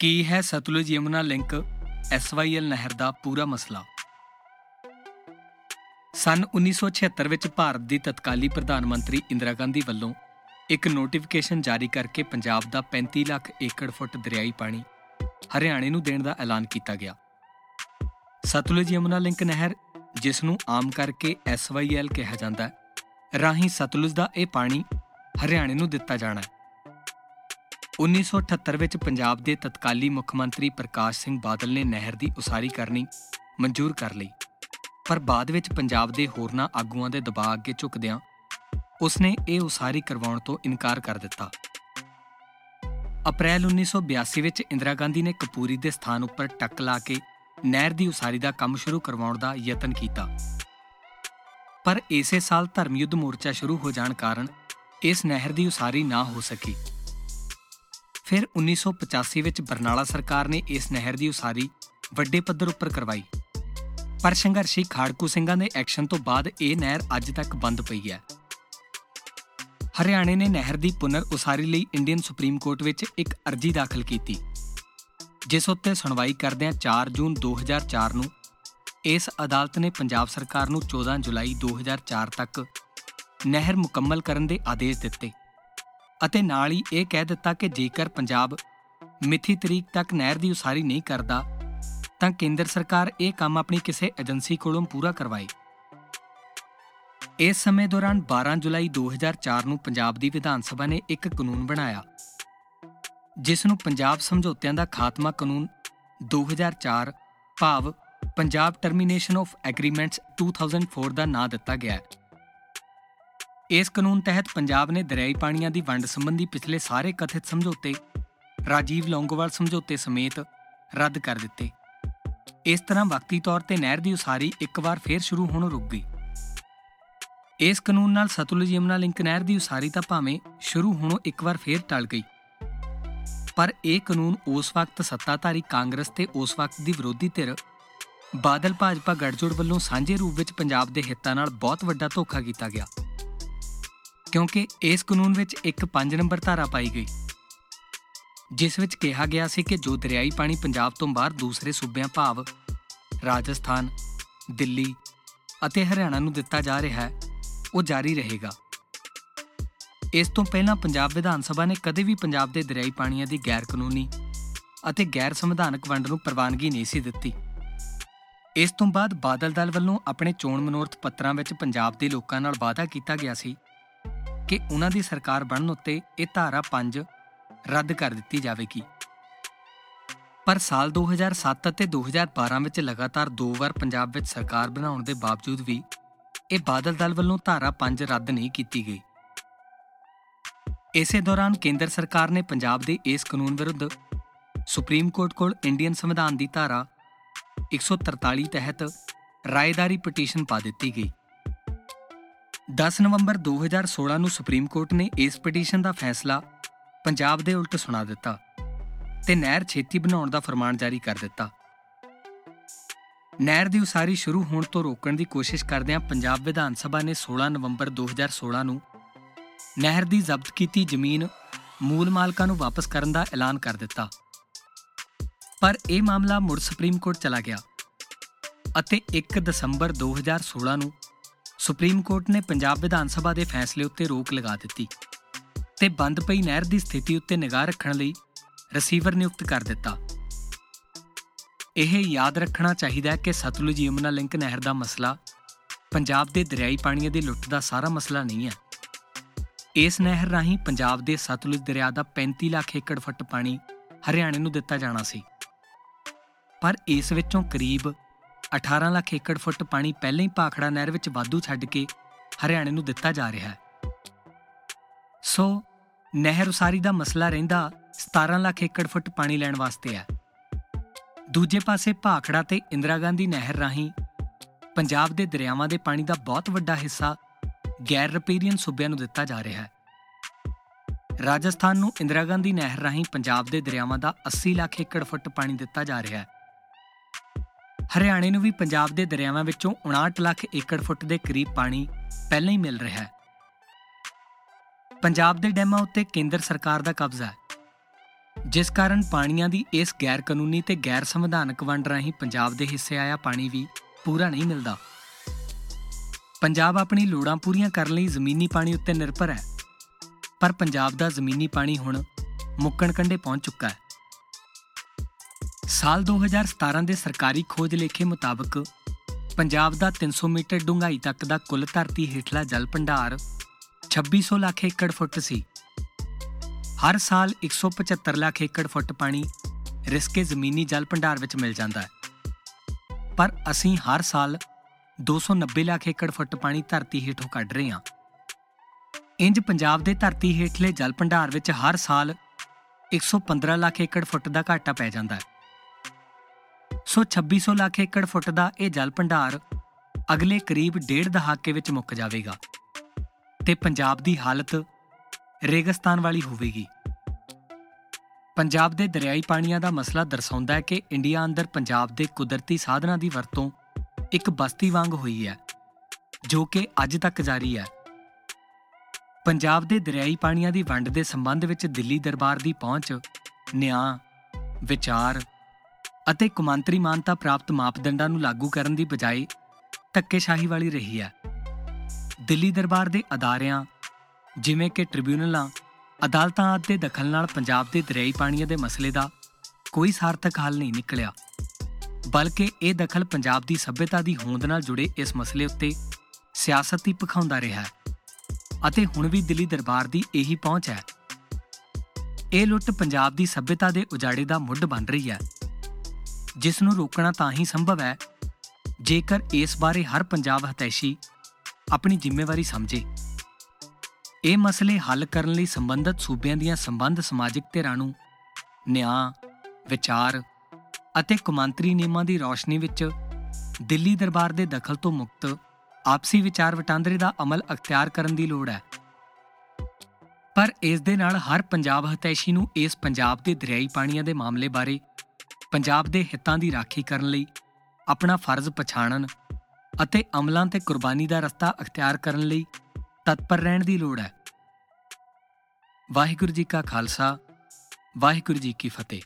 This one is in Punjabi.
ਕੀ ਹੈ ਸਤਲੁਜ ਯਮੁਨਾ ਲਿੰਕ? ਐਸਵਾਈਐਲ ਨਹਿਰ ਦਾ ਪੂਰਾ ਮਸਲਾ। ਸਨ 1976 ਵਿੱਚ ਭਾਰਤ ਦੀ ਤਤਕਾਲੀ ਪ੍ਰਧਾਨ ਮੰਤਰੀ ਇੰਦਰਾ ਗਾਂਧੀ ਵੱਲੋਂ ਇੱਕ ਨੋਟੀਫਿਕੇਸ਼ਨ ਜਾਰੀ ਕਰਕੇ ਪੰਜਾਬ ਦਾ 35 ਲੱਖ ਏਕੜ ਫੁੱਟ ਦਰਿਆਈ ਪਾਣੀ ਹਰਿਆਣੇ ਨੂੰ ਦੇਣ ਦਾ ਐਲਾਨ ਕੀਤਾ ਗਿਆ। ਸਤਲੁਜ ਯਮੁਨਾ ਲਿੰਕ ਨਹਿਰ, ਜਿਸ ਨੂੰ ਆਮ ਕਰਕੇ ਐਸਵਾਈਐਲ ਕਿਹਾ ਜਾਂਦਾ ਹੈ, ਰਾਹੀਂ ਸਤਲੁਜ ਦਾ ਇਹ ਪਾਣੀ ਹਰਿਆਣੇ ਨੂੰ ਦਿੱਤਾ ਜਾਣਾ ਹੈ। 1978 ਵਿੱਚ ਪੰਜਾਬ ਦੇ ਤਤਕਾਲੀ ਮੁੱਖ ਮੰਤਰੀ ਪ੍ਰਕਾਸ਼ ਸਿੰਘ ਬਾਦਲ ਨੇ ਨਹਿਰ ਦੀ ਉਸਾਰੀ ਕਰਨੀ ਮਨਜ਼ੂਰ ਕਰ ਲਈ। ਪਰ ਬਾਅਦ ਵਿੱਚ ਪੰਜਾਬ ਦੇ ਹੋਰਨਾਂ ਆਗੂਆਂ ਦੇ ਦਬਾਅ ਅੱਗੇ ਝੁਕਦਿਆਂ ਉਸਨੇ ਇਹ ਉਸਾਰੀ ਕਰਵਾਉਣ ਤੋਂ ਇਨਕਾਰ ਕਰ ਦਿੱਤਾ। ਅਪ੍ਰੈਲ 1982 ਵਿੱਚ ਇੰਦਰਾ ਗਾਂਧੀ ਨੇ ਕਪੂਰੀ ਦੇ ਸਥਾਨ ਉੱਪਰ ਟੱਕ ਲਾ ਕੇ ਨਹਿਰ ਦੀ ਉਸਾਰੀ ਦਾ ਕੰਮ ਸ਼ੁਰੂ ਕਰਵਾਉਣ ਦਾ ਯਤਨ ਕੀਤਾ। ਪਰ ਇਸੇ ਸਾਲ ਧਰਮ ਯੁੱਧ ਮੋਰਚਾ ਸ਼ੁਰੂ ਹੋ ਜਾਣ ਕਾਰਨ ਇਸ ਨਹਿਰ ਦੀ ਉਸਾਰੀ ਨਾ ਹੋ ਸਕੀ। ਫਿਰ 1985 ਵਿੱਚ ਬਰਨਾਲਾ ਸਰਕਾਰ ਨੇ ਇਸ ਨਹਿਰ ਦੀ ਉਸਾਰੀ ਵੱਡੇ ਪੱਧਰ ਉੱਪਰ ਕਰਵਾਈ। ਪਰ ਸੰਘਰਸ਼ੀ ਖਾੜਕੂ ਸਿੰਘਾਂ ਦੇ ਐਕਸ਼ਨ ਤੋਂ ਬਾਅਦ ਇਹ ਨਹਿਰ ਅੱਜ ਤੱਕ ਬੰਦ ਪਈ ਹੈ। ਹਰਿਆਣੇ ਨੇ ਨਹਿਰ ਦੀ ਪੁਨਰ ਉਸਾਰੀ ਲਈ ਇੰਡੀਅਨ ਸੁਪਰੀਮ ਕੋਰਟ ਵਿੱਚ ਇੱਕ ਅਰਜ਼ੀ ਦਾਖਲ ਕੀਤੀ। ਜਿਸ ਉੱਤੇ ਸੁਣਵਾਈ ਕਰਦਿਆਂ 4 ਜੂਨ 2004 ਨੂੰ ਇਸ ਅਦਾਲਤ ਨੇ ਪੰਜਾਬ ਸਰਕਾਰ ਨੂੰ 14 ਜੁਲਾਈ 2004 ਤੱਕ ਨਹਿਰ ਮੁਕੰਮਲ ਕਰਨ ਦੇ ਆਦੇਸ਼ ਦਿੱਤੇ। ਅਤੇ ਨਾਲ ਹੀ ਇਹ ਕਹਿ ਦਿੱਤਾ ਕਿ ਜੇਕਰ ਪੰਜਾਬ ਮਿੱਥੀ ਤਰੀਕ ਤੱਕ ਨਹਿਰ ਦੀ ਉਸਾਰੀ ਨਹੀਂ ਕਰਦਾ, ਤਾਂ ਕੇਂਦਰ ਸਰਕਾਰ ਇਹ ਕੰਮ ਆਪਣੀ ਕਿਸੇ ਏਜੰਸੀ ਕੋਲੋਂ ਪੂਰਾ ਕਰਵਾਏ। ਇਸ ਸਮੇਂ ਦੌਰਾਨ 12 ਜੁਲਾਈ 2004 ਨੂੰ ਪੰਜਾਬ ਦੀ ਵਿਧਾਨ ਸਭਾ ਨੇ ਇੱਕ ਕਾਨੂੰਨ ਬਣਾਇਆ, ਜਿਸ ਨੂੰ ਪੰਜਾਬ ਸਮਝੌਤਿਆਂ ਦਾ ਖਾਤਮਾ ਕਾਨੂੰਨ 2004 ਭਾਵ ਪੰਜਾਬ ਟਰਮੀਨੇਸ਼ਨ ਆਫ ਐਗਰੀਮੈਂਟਸ 2004 ਦਾ ਨਾਂ ਦਿੱਤਾ ਗਿਆ ਹੈ। ਇਸ ਕਾਨੂੰਨ ਤਹਿਤ ਪੰਜਾਬ ਨੇ ਦਰਿਆਈ ਪਾਣੀਆਂ ਦੀ ਵੰਡ ਸੰਬੰਧੀ ਪਿਛਲੇ ਸਾਰੇ ਕਥਿਤ ਸਮਝੌਤੇ ਰਾਜੀਵ ਲੌਂਗੋਵਾਲ ਸਮਝੌਤੇ ਸਮੇਤ ਰੱਦ ਕਰ ਦਿੱਤੇ। ਇਸ ਤਰ੍ਹਾਂ ਵਕਤੀ ਤੌਰ ਤੇ ਨਹਿਰ ਦੀ ਉਸਾਰੀ ਇੱਕ ਵਾਰ ਫੇਰ ਸ਼ੁਰੂ ਹੋਣੋਂ ਰੁਕ ਗਈ। ਇਸ ਕਾਨੂੰਨ ਨਾਲ ਸਤਲੁਜ ਯਮਨਾ ਲਿੰਕ ਨਹਿਰ ਦੀ ਉਸਾਰੀ ਤਾਂ ਭਾਵੇਂ ਸ਼ੁਰੂ ਹੋਣੋਂ ਇੱਕ ਵਾਰ ਫੇਰ ਟਲ ਗਈ। ਪਰ ਇਹ ਕਾਨੂੰਨ ਉਸ ਵਕਤ ਸੱਤਾਧਾਰੀ ਕਾਂਗਰਸ ਤੇ ਉਸ ਵਕਤ ਦੀ ਵਿਰੋਧੀ ਧਿਰ ਬਾਦਲ ਭਾਜਪਾ ਗੱਠਜੋੜ ਵੱਲੋਂ ਸਾਂਝੇ ਰੂਪ ਵਿੱਚ ਪੰਜਾਬ ਦੇ ਹਿੱਤਾਂ ਨਾਲ ਬਹੁਤ ਵੱਡਾ ਧੋਖਾ ਕੀਤਾ ਗਿਆ। ਕਿਉਂਕਿ ਇਸ ਕਾਨੂੰਨ ਵਿੱਚ ਇੱਕ 5 ਨੰਬਰ ਧਾਰਾ ਪਾਈ ਗਈ। ਜਿਸ ਵਿੱਚ ਕਿਹਾ ਗਿਆ ਸੀ ਕਿ ਜੋ ਦਰਿਆਈ ਪਾਣੀ ਪੰਜਾਬ ਤੋਂ ਬਾਹਰ ਦੂਸਰੇ ਸੂਬਿਆਂ ਭਾਵ ਰਾਜਸਥਾਨ, ਦਿੱਲੀ ਅਤੇ ਹਰਿਆਣਾ ਨੂੰ ਦਿੱਤਾ ਜਾ ਰਿਹਾ ਹੈ, ਉਹ ਜਾਰੀ ਰਹੇਗਾ। ਇਸ ਤੋਂ ਪਹਿਲਾਂ ਪੰਜਾਬ ਵਿਧਾਨ ਸਭਾ ਨੇ ਕਦੇ ਵੀ ਪੰਜਾਬ ਦੇ ਦਰਿਆਈ ਪਾਣੀਆਂ ਦੀ ਗੈਰ ਕਾਨੂੰਨੀ ਅਤੇ ਗੈਰ ਸੰਵਿਧਾਨਕ ਵੰਡ ਨੂੰ ਪ੍ਰਵਾਨਗੀ ਨਹੀਂ ਸੀ ਦਿੱਤੀ। ਇਸ ਤੋਂ ਬਾਅਦ ਬਾਦਲ ਦਲ ਵੱਲੋਂ ਆਪਣੇ ਚੋਣ ਮਨੋਰਥ ਪੱਤਰਾਂ ਵਿੱਚ ਪੰਜਾਬ ਦੇ ਲੋਕਾਂ ਨਾਲ ਵਾਅਦਾ ਕੀਤਾ ਗਿਆ ਸੀ ਕਿ ਉਹਨਾਂ ਦੀ ਸਰਕਾਰ ਬਣਨ ਉੱਤੇ ਇਹ ਧਾਰਾ 5 ਰੱਦ ਕਰ ਦਿੱਤੀ ਜਾਵੇਗੀ। ਪਰ ਸਾਲ 2007 ਅਤੇ 2012 ਵਿੱਚ ਲਗਾਤਾਰ ਦੋ ਵਾਰ ਪੰਜਾਬ ਵਿੱਚ ਸਰਕਾਰ ਬਣਾਉਣ ਦੇ ਬਾਵਜੂਦ ਵੀ ਇਹ ਬਾਦਲ ਦਲ ਵੱਲੋਂ ਧਾਰਾ 5 ਰੱਦ ਨਹੀਂ ਕੀਤੀ ਗਈ। ਇਸੇ ਦੌਰਾਨ ਕੇਂਦਰ ਸਰਕਾਰ ਨੇ ਪੰਜਾਬ ਦੇ ਇਸ ਕਾਨੂੰਨ ਵਿਰੁੱਧ ਸੁਪਰੀਮ ਕੋਰਟ ਕੋਲ ਇੰਡੀਅਨ ਸੰਵਿਧਾਨ ਦੀ ਧਾਰਾ 143 ਤਹਿਤ ਰਾਇਦਾਰੀ ਪਟੀਸ਼ਨ ਪਾ ਦਿੱਤੀ ਗਈ। 10 ਨਵੰਬਰ 2016 ਨੂੰ ਸੁਪਰੀਮ ਕੋਰਟ ਨੇ ਇਸ ਪਟੀਸ਼ਨ ਦਾ ਫੈਸਲਾ ਪੰਜਾਬ ਦੇ ਉਲਟ ਸੁਣਾ ਦਿੱਤਾ ਤੇ ਨਹਿਰ ਛੇਤੀ ਬਣਾਉਣ ਦਾ ਫਰਮਾਨ ਜਾਰੀ ਕਰ ਦਿੱਤਾ। ਨਹਿਰ ਦੀ ਉਸਾਰੀ ਸ਼ੁਰੂ ਹੋਣ ਤੋਂ ਰੋਕਣ ਦੀ ਕੋਸ਼ਿਸ਼ ਕਰਦਿਆਂ ਪੰਜਾਬ ਵਿਧਾਨ ਸਭਾ ਨੇ 16 ਨਵੰਬਰ 2016 ਨੂੰ ਨਹਿਰ ਦੀ ਜ਼ਬਤ ਕੀਤੀ ਜ਼ਮੀਨ ਮੂਲ ਮਾਲਕਾਂ ਨੂੰ ਵਾਪਸ ਕਰਨ ਦਾ ਐਲਾਨ ਕਰ ਦਿੱਤਾ। ਪਰ ਇਹ ਮਾਮਲਾ ਮੁੜ ਸੁਪਰੀਮ ਕੋਰਟ ਚਲਾ ਗਿਆ ਅਤੇ 1 ਦਸੰਬਰ 2016 ਨੂੰ ਸੁਪਰੀਮ ਕੋਰਟ ਨੇ ਪੰਜਾਬ ਵਿਧਾਨ ਸਭਾ ਦੇ ਫੈਸਲੇ ਉੱਤੇ ਰੋਕ ਲਗਾ ਦਿੱਤੀ ਤੇ ਬੰਦ ਪਈ ਨਹਿਰ ਦੀ ਸਥਿਤੀ ਉੱਤੇ ਨਿਗਾਹ ਰੱਖਣ ਲਈ ਰਿਸੀਵਰ ਨਿਯੁਕਤ ਕਰ ਦਿੱਤਾ। ਇਹ ਯਾਦ ਰੱਖਣਾ ਚਾਹੀਦਾ ਹੈ ਕਿ ਸਤਲੁਜ ਯਮੁਨਾ ਲਿੰਕ ਨਹਿਰ ਦਾ ਮਸਲਾ ਪੰਜਾਬ ਦੇ ਦਰਿਆਈ ਪਾਣੀਆਂ ਦੀ ਲੁੱਟ ਦਾ ਸਾਰਾ ਮਸਲਾ ਨਹੀਂ ਹੈ। ਇਸ ਨਹਿਰ ਰਾਹੀਂ ਪੰਜਾਬ ਦੇ ਸਤਲੁਜ ਦਰਿਆ ਦਾ 35 ਲੱਖ ਏਕੜ ਫੁੱਟ ਪਾਣੀ ਹਰਿਆਣੇ ਨੂੰ ਦਿੱਤਾ ਜਾਣਾ ਸੀ। ਪਰ ਇਸ ਵਿੱਚੋਂ ਕਰੀਬ 18 ਲੱਖ ਏਕੜ ਫੁੱਟ ਪਾਣੀ ਪਹਿਲਾਂ ਹੀ ਪਾਖੜਾ ਨਹਿਰ ਵਿੱਚ ਵਾਧੂ ਛੱਡ ਕੇ ਹਰਿਆਣੇ ਨੂੰ ਦਿੱਤਾ ਜਾ ਰਿਹਾ ਹੈ। ਸੋ, ਨਹਿਰ ਉਸਾਰੀ ਦਾ ਮਸਲਾ ਰਹਿੰਦਾ 17 ਲੱਖ ਏਕੜ ਫੁੱਟ ਪਾਣੀ ਲੈਣ ਵਾਸਤੇ ਹੈ। ਦੂਜੇ ਪਾਸੇ ਭਾਖੜਾ ਤੇ ਇੰਦਰਾ ਗਾਂਧੀ ਨਹਿਰ ਰਾਹੀਂ ਪੰਜਾਬ ਦੇ ਦਰਿਆਵਾਂ ਦੇ ਪਾਣੀ ਦਾ ਬਹੁਤ ਵੱਡਾ ਹਿੱਸਾ ਗੈਰ ਰਪੇਰੀਅਨ ਸੂਬਿਆਂ ਨੂੰ ਦਿੱਤਾ ਜਾ ਰਿਹਾ ਹੈ। ਰਾਜਸਥਾਨ ਨੂੰ ਇੰਦਰਾ ਗਾਂਧੀ ਨਹਿਰ ਰਾਹੀਂ ਪੰਜਾਬ ਦੇ ਦਰਿਆਵਾਂ ਦਾ 80 ਲੱਖ ਏਕੜ ਫੁੱਟ ਪਾਣੀ ਦਿੱਤਾ ਜਾ ਰਿਹਾ ਹੈ। ਹਰਿਆਣੇ ਨੂੰ ਵੀ ਪੰਜਾਬ ਦੇ ਦਰਿਆਵਾਂ ਵਿੱਚੋਂ 59 ਲੱਖ ਏਕੜ ਫੁੱਟ ਦੇ ਕਰੀਬ ਪਾਣੀ ਪਹਿਲਾਂ ਹੀ ਮਿਲ ਰਿਹਾ ਹੈ। ਪੰਜਾਬ ਦੇ ਡੈਮਾਂ ਉੱਤੇ ਕੇਂਦਰ ਸਰਕਾਰ ਦਾ ਕਬਜ਼ਾ ਹੈ। ਜਿਸ ਕਾਰਨ ਪਾਣੀਆਂ ਦੀ ਇਸ ਗੈਰ ਕਾਨੂੰਨੀ ਤੇ ਗੈਰ ਸੰਵਿਧਾਨਕ ਵੰਡ ਰਾਹੀਂ ਪੰਜਾਬ ਦੇ ਹਿੱਸੇ ਆਇਆ ਪਾਣੀ ਵੀ ਪੂਰਾ ਨਹੀਂ ਮਿਲਦਾ। ਪੰਜਾਬ ਆਪਣੀ ਲੋੜਾਂ ਪੂਰੀਆਂ ਕਰਨ ਲਈ ਜ਼ਮੀਨੀ ਪਾਣੀ ਉੱਤੇ ਨਿਰਭਰ ਹੈ। ਪਰ ਪੰਜਾਬ ਦਾ ਜ਼ਮੀਨੀ ਪਾਣੀ ਹੁਣ ਮੁੱਕਣ ਕੰਢੇ ਪਹੁੰਚ ਚੁੱਕਾ ਹੈ। ਸਾਲ 2017 ਦੇ ਸਰਕਾਰੀ ਖੋਜ ਲੇਖੇ ਮੁਤਾਬਕ ਪੰਜਾਬ ਦਾ 300 ਮੀਟਰ ਡੂੰਘਾਈ ਤੱਕ ਦਾ ਕੁੱਲ ਧਰਤੀ ਹੇਠਲਾ ਜਲ ਭੰਡਾਰ 2600 ਲੱਖ ਏਕੜ ਫੁੱਟ ਸੀ। ਹਰ ਸਾਲ 175 ਲੱਖ ਏਕੜ ਫੁੱਟ ਪਾਣੀ ਰਿਸਕੇ ਜ਼ਮੀਨੀ ਜਲ ਭੰਡਾਰ ਵਿੱਚ ਮਿਲ ਜਾਂਦਾ ਹੈ। ਪਰ ਅਸੀਂ ਹਰ ਸਾਲ 290 ਲੱਖ ਏਕੜ ਫੁੱਟ ਪਾਣੀ ਧਰਤੀ ਹੇਠੋਂ ਕੱਢ ਰਹੇ ਹਾਂ। ਇੰਜ ਪੰਜਾਬ ਦੇ ਧਰਤੀ ਹੇਠਲੇ ਜਲ ਭੰਡਾਰ ਵਿੱਚ ਹਰ ਸਾਲ 115 ਲੱਖ ਏਕੜ ਫੁੱਟ ਦਾ ਘਾਟਾ ਪੈ ਜਾਂਦਾ ਹੈ। ਸੋ 2600 ਲੱਖ ਏਕੜ ਫੁੱਟ ਦਾ ਇਹ ਜਲ ਭੰਡਾਰ ਅਗਲੇ ਕਰੀਬ ਡੇਢ ਦਹਾਕੇ ਵਿੱਚ ਮੁੱਕ ਜਾਵੇਗਾ ਤੇ ਪੰਜਾਬ ਦੀ ਹਾਲਤ ਰੇਗਿਸਤਾਨ ਵਾਲੀ ਹੋਵੇਗੀ। ਪੰਜਾਬ ਦੇ ਦਰਿਆਈ ਪਾਣੀਆਂ ਦਾ ਮਸਲਾ ਦਰਸਾਉਂਦਾ ਹੈ ਕਿ ਇੰਡੀਆ ਅੰਦਰ ਪੰਜਾਬ ਦੇ ਕੁਦਰਤੀ ਸਾਧਨਾਂ ਦੀ ਵਰਤੋਂ ਇੱਕ ਬਸਤੀ ਵਾਂਗ ਹੋਈ ਹੈ, ਜੋ ਕਿ ਅੱਜ ਤੱਕ ਜਾਰੀ ਹੈ। ਪੰਜਾਬ ਦੇ ਦਰਿਆਈ ਪਾਣੀਆਂ ਦੀ ਵੰਡ ਦੇ ਸੰਬੰਧ ਵਿੱਚ ਦਿੱਲੀ ਦਰਬਾਰ ਦੀ ਪਹੁੰਚ, ਨਿਆਂ, ਵਿਚਾਰ ਅਤੇ ਕੁਮਾਂਤਰੀ ਮਾਨਤਾ ਪ੍ਰਾਪਤ ਮਾਪਦੰਡਾਂ ਨੂੰ ਲਾਗੂ ਕਰਨ ਦੀ ਬਜਾਏ ਧੱਕੇਸ਼ਾਹੀ ਵਾਲੀ ਰਹੀ ਹੈ। ਦਿੱਲੀ ਦਰਬਾਰ ਦੇ ਅਦਾਰਿਆਂ, ਜਿਵੇਂ ਕਿ ਟ੍ਰਿਬਿਊਨਲਾਂ, ਅਦਾਲਤਾਂ ਆਦਿ ਦੇ ਦਖਲ ਨਾਲ ਪੰਜਾਬ ਦੇ ਦਰਿਆਈ ਪਾਣੀਆਂ ਦੇ ਮਸਲੇ ਦਾ ਕੋਈ ਸਾਰਥਕ ਹੱਲ ਨਹੀਂ ਨਿਕਲਿਆ, ਬਲਕਿ ਇਹ ਦਖਲ ਪੰਜਾਬ ਦੀ ਸਭਿਅਤਾ ਦੀ ਹੋਂਦ ਨਾਲ ਜੁੜੇ ਇਸ ਮਸਲੇ ਉੱਤੇ ਸਿਆਸਤ ਹੀ ਪਖਾਉਂਦਾ ਰਿਹਾ ਹੈ ਅਤੇ ਹੁਣ ਵੀ ਦਿੱਲੀ ਦਰਬਾਰ ਦੀ ਇਹੀ ਪਹੁੰਚ ਹੈ। ਇਹ ਲੁੱਟ ਪੰਜਾਬ ਦੀ ਸਭਿਅਤਾ ਦੇ ਉਜਾੜੇ ਦਾ ਮੁੱਢ ਬਣ ਰਹੀ ਹੈ। ਜਿਸ ਨੂੰ ਰੋਕਣਾ ਤਾਂ ਹੀ ਸੰਭਵ ਹੈ, ਜੇਕਰ ਇਸ ਬਾਰੇ ਹਰ ਪੰਜਾਬ ਹਤੈਸ਼ੀ ਆਪਣੀ ਜ਼ਿੰਮੇਵਾਰੀ ਸਮਝੇ। ਇਹ ਮਸਲੇ ਹੱਲ ਕਰਨ ਲਈ ਸੰਬੰਧਿਤ ਸੂਬਿਆਂ ਦੀਆਂ ਸੰਬੰਧ ਸਮਾਜਿਕ ਧਿਰਾਂ ਨੂੰ ਨਿਆਂ, ਵਿਚਾਰ ਅਤੇ ਕੁਮਾਂਤਰੀ ਨਿਯਮਾਂ ਦੀ ਰੌਸ਼ਨੀ ਵਿੱਚ ਦਿੱਲੀ ਦਰਬਾਰ ਦੇ ਦਖਲ ਤੋਂ ਮੁਕਤ ਆਪਸੀ ਵਿਚਾਰ ਵਟਾਂਦਰੇ ਦਾ ਅਮਲ ਅਖਤਿਆਰ ਕਰਨ ਦੀ ਲੋੜ ਹੈ। ਪਰ ਇਸ ਦੇ ਨਾਲ ਹਰ ਪੰਜਾਬ ਹਤੈਸ਼ੀ ਨੂੰ ਇਸ ਪੰਜਾਬ ਦੇ ਦਰਿਆਈ ਪਾਣੀਆਂ ਦੇ ਮਾਮਲੇ ਬਾਰੇ ਪੰਜਾਬ ਦੇ ਹਿੱਤਾਂ ਦੀ ਰਾਖੀ ਕਰਨ ਲਈ ਆਪਣਾ ਫਰਜ਼ ਪਛਾਣਨ ਅਤੇ ਅਮਲਾਂ ਤੇ ਕੁਰਬਾਨੀ ਦਾ ਰਸਤਾ ਅਖਤਿਆਰ ਕਰਨ ਲਈ ਤਤਪਰ ਰਹਿਣ ਦੀ ਲੋੜ ਹੈ। ਵਾਹਿਗੁਰੂ ਜੀ ਕਾ ਖਾਲਸਾ, ਵਾਹਿਗੁਰੂ ਜੀ ਕੀ ਫਤਿਹ।